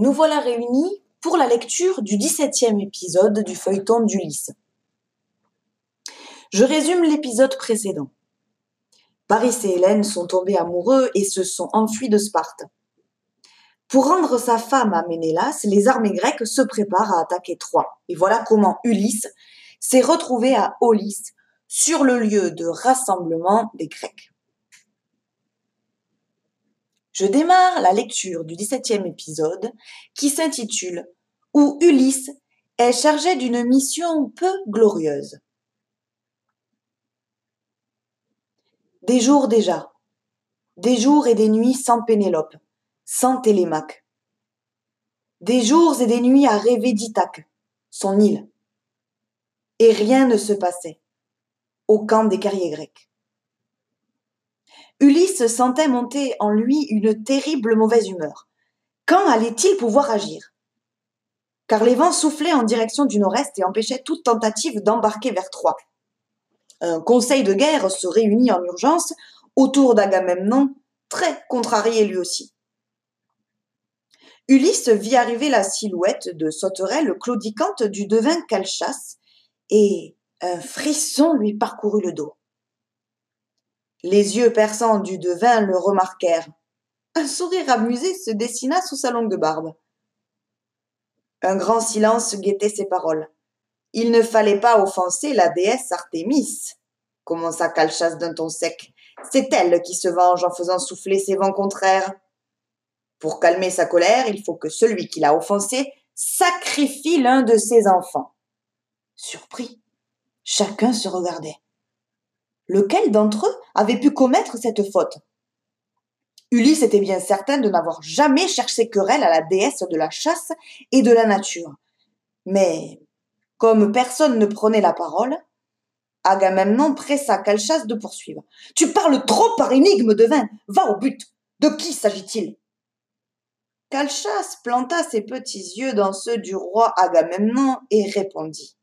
Nous voilà réunis pour la lecture du 17e épisode du feuilleton d'Ulysse. Je résume l'épisode précédent. Paris et Hélène sont tombés amoureux et se sont enfuis de Sparte. Pour rendre sa femme à Ménélas, les armées grecques se préparent à attaquer Troie. Et voilà comment Ulysse s'est retrouvé à Aulis, sur le lieu de rassemblement des Grecs. Je démarre la lecture du 17e épisode qui s'intitule Où Ulysse est chargé d'une mission peu glorieuse. Des jours déjà, des jours et des nuits sans Pénélope, sans Télémaque. Des jours et des nuits à rêver d'Ithaque, son île. Et rien ne se passait au camp des guerriers grecs. Ulysse sentait monter en lui une terrible mauvaise humeur. Quand allait-il pouvoir agir? Car les vents soufflaient en direction du nord-est et empêchaient toute tentative d'embarquer vers Troie. Un conseil de guerre se réunit en urgence autour d'Agamemnon, très contrarié lui aussi. Ulysse vit arriver la silhouette de sauterelle claudiquante du devin Calchas, et un frisson lui parcourut le dos. Les yeux perçants du devin le remarquèrent. Un sourire amusé se dessina sous sa longue barbe. Un grand silence guettait ses paroles. Il ne fallait pas offenser la déesse Artémis, commença Calchas d'un ton sec. C'est elle qui se venge en faisant souffler ses vents contraires. Pour calmer sa colère, il faut que celui qui l'a offensé sacrifie l'un de ses enfants. Surpris, chacun se regardait. Lequel d'entre eux avait pu commettre cette faute? Ulysse était bien certain de n'avoir jamais cherché querelle à la déesse de la chasse et de la nature. Mais, comme personne ne prenait la parole, Agamemnon pressa Calchas de poursuivre. Tu parles trop par énigme de vin. Va au but. De qui s'agit-il? Calchas planta ses petits yeux dans ceux du roi Agamemnon et répondit.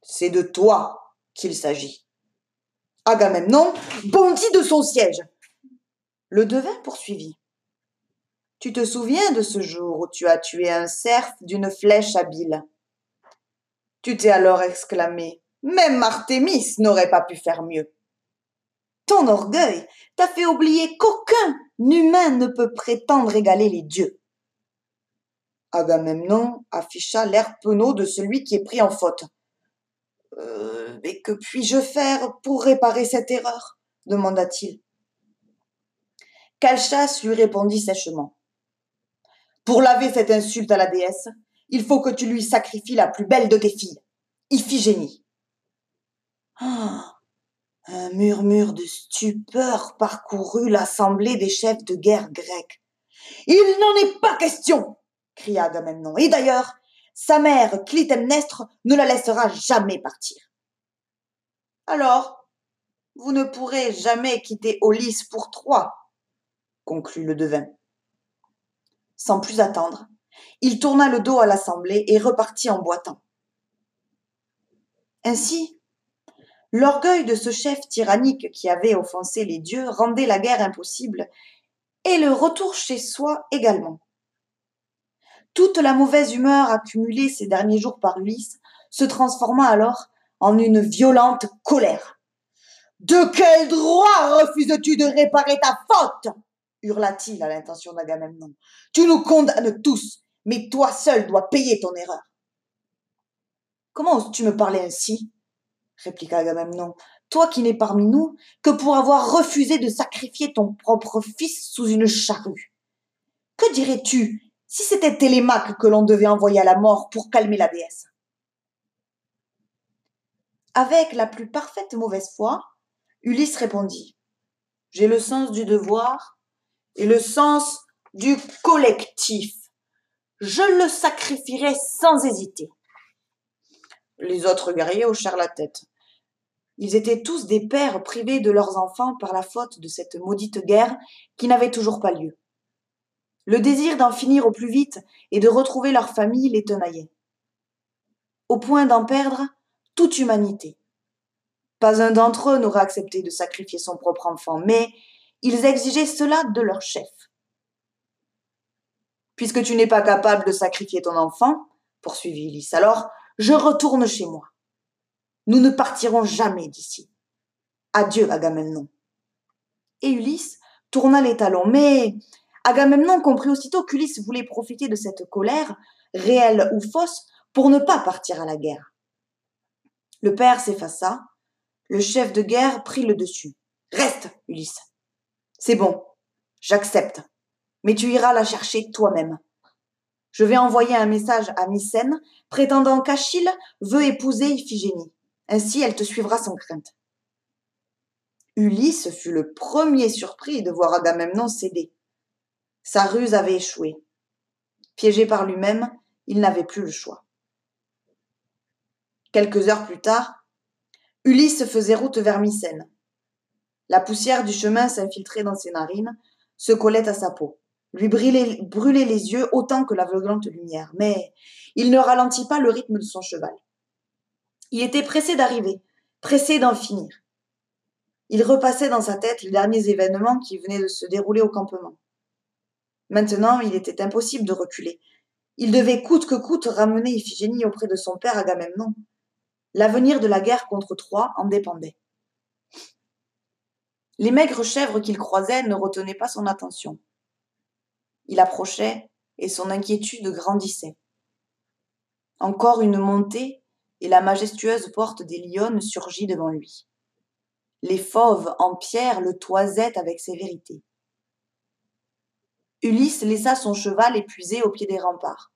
C'est de toi qu'il s'agit. Agamemnon bondit de son siège. Le devin poursuivit. Tu te souviens de ce jour où tu as tué un cerf d'une flèche habile? Tu t'es alors exclamé Même Artémis n'aurait pas pu faire mieux. Ton orgueil t'a fait oublier qu'aucun humain ne peut prétendre égaler les dieux. Agamemnon afficha l'air penaud de celui qui est pris en faute. Euh, mais que puis-je faire pour réparer cette erreur? demanda-t-il. Calchas lui répondit sèchement. Pour laver cette insulte à la déesse, il faut que tu lui sacrifies la plus belle de tes filles, Iphigénie. Ah, un murmure de stupeur parcourut l'assemblée des chefs de guerre grecs. Il n'en est pas question cria Agamemnon. Et d'ailleurs, sa mère, Clytemnestre, ne la laissera jamais partir. Alors, vous ne pourrez jamais quitter Aulis pour Troie, conclut le devin. Sans plus attendre, il tourna le dos à l'assemblée et repartit en boitant. Ainsi, l'orgueil de ce chef tyrannique qui avait offensé les dieux rendait la guerre impossible, et le retour chez soi également. Toute la mauvaise humeur accumulée ces derniers jours par Ulysse se transforma alors en une violente colère. De quel droit refuses-tu de réparer ta faute? hurla-t-il à l'intention d'Agamemnon. Tu nous condamnes tous, mais toi seul dois payer ton erreur. Comment oses-tu me parler ainsi? répliqua Agamemnon. Toi qui n'es parmi nous que pour avoir refusé de sacrifier ton propre fils sous une charrue. Que dirais-tu si c'était Télémaque que l'on devait envoyer à la mort pour calmer la déesse? Avec la plus parfaite mauvaise foi, Ulysse répondit J'ai le sens du devoir et le sens du collectif. Je le sacrifierai sans hésiter. Les autres guerriers hochèrent la tête. Ils étaient tous des pères privés de leurs enfants par la faute de cette maudite guerre qui n'avait toujours pas lieu. Le désir d'en finir au plus vite et de retrouver leur famille les tenaillait. Au point d'en perdre toute humanité. Pas un d'entre eux n'aurait accepté de sacrifier son propre enfant, mais ils exigeaient cela de leur chef. Puisque tu n'es pas capable de sacrifier ton enfant, poursuivit Ulysse, alors je retourne chez moi. Nous ne partirons jamais d'ici. Adieu, Agamemnon. Et Ulysse tourna les talons, mais Agamemnon comprit aussitôt qu'Ulysse voulait profiter de cette colère, réelle ou fausse, pour ne pas partir à la guerre. Le père s'effaça, le chef de guerre prit le dessus. Reste, Ulysse. C'est bon, j'accepte, mais tu iras la chercher toi-même. Je vais envoyer un message à Mycène prétendant qu'Achille veut épouser Iphigénie. Ainsi, elle te suivra sans crainte. Ulysse fut le premier surpris de voir Agamemnon céder. Sa ruse avait échoué. Piégé par lui-même, il n'avait plus le choix. Quelques heures plus tard, Ulysse faisait route vers Mycène. La poussière du chemin s'infiltrait dans ses narines, se collait à sa peau, lui brûlait, les yeux autant que l'aveuglante lumière, mais il ne ralentit pas le rythme de son cheval. Il était pressé d'arriver, pressé d'en finir. Il repassait dans sa tête les derniers événements qui venaient de se dérouler au campement. Maintenant, il était impossible de reculer. Il devait coûte que coûte ramener Iphigénie auprès de son père Agamemnon. L'avenir de la guerre contre Troie en dépendait. Les maigres chèvres qu'il croisait ne retenaient pas son attention. Il approchait et son inquiétude grandissait. Encore une montée et la majestueuse porte des lionnes surgit devant lui. Les fauves en pierre le toisaient avec sévérité. Ulysse laissa son cheval épuisé au pied des remparts.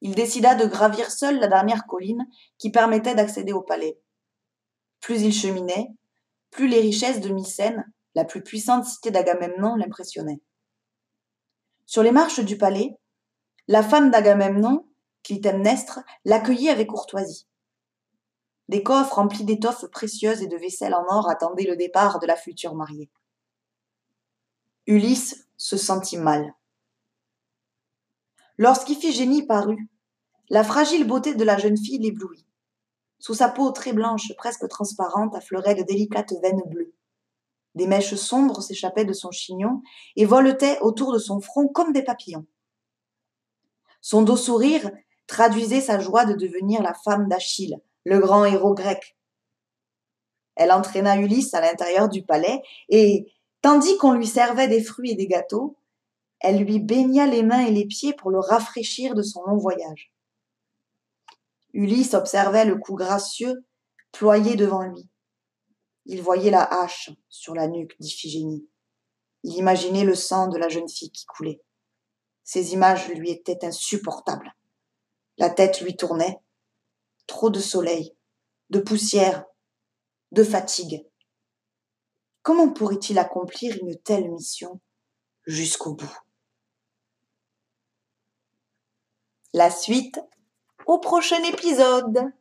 Il décida de gravir seul la dernière colline qui permettait d'accéder au palais. Plus il cheminait, plus les richesses de Mycène, la plus puissante cité d'Agamemnon, l'impressionnaient. Sur les marches du palais, la femme d'Agamemnon, Clytemnestre, l'accueillit avec courtoisie. Des coffres remplis d'étoffes précieuses et de vaisselle en or attendaient le départ de la future mariée. Ulysse se sentit mal. Lorsqu'Iphigénie parut, la fragile beauté de la jeune fille l'éblouit. Sous sa peau très blanche, presque transparente, affleuraient de délicates veines bleues. Des mèches sombres s'échappaient de son chignon et voletaient autour de son front comme des papillons. Son doux sourire traduisait sa joie de devenir la femme d'Achille, le grand héros grec. Elle entraîna Ulysse à l'intérieur du palais et, tandis qu'on lui servait des fruits et des gâteaux, elle lui baigna les mains et les pieds pour le rafraîchir de son long voyage. Ulysse observait le cou gracieux ployé devant lui. Il voyait la hache sur la nuque d'Iphigénie. Il imaginait le sang de la jeune fille qui coulait. Ces images lui étaient insupportables. La tête lui tournait. Trop de soleil, de poussière, de fatigue. Comment pourrait-il accomplir une telle mission jusqu'au bout? La suite au prochain épisode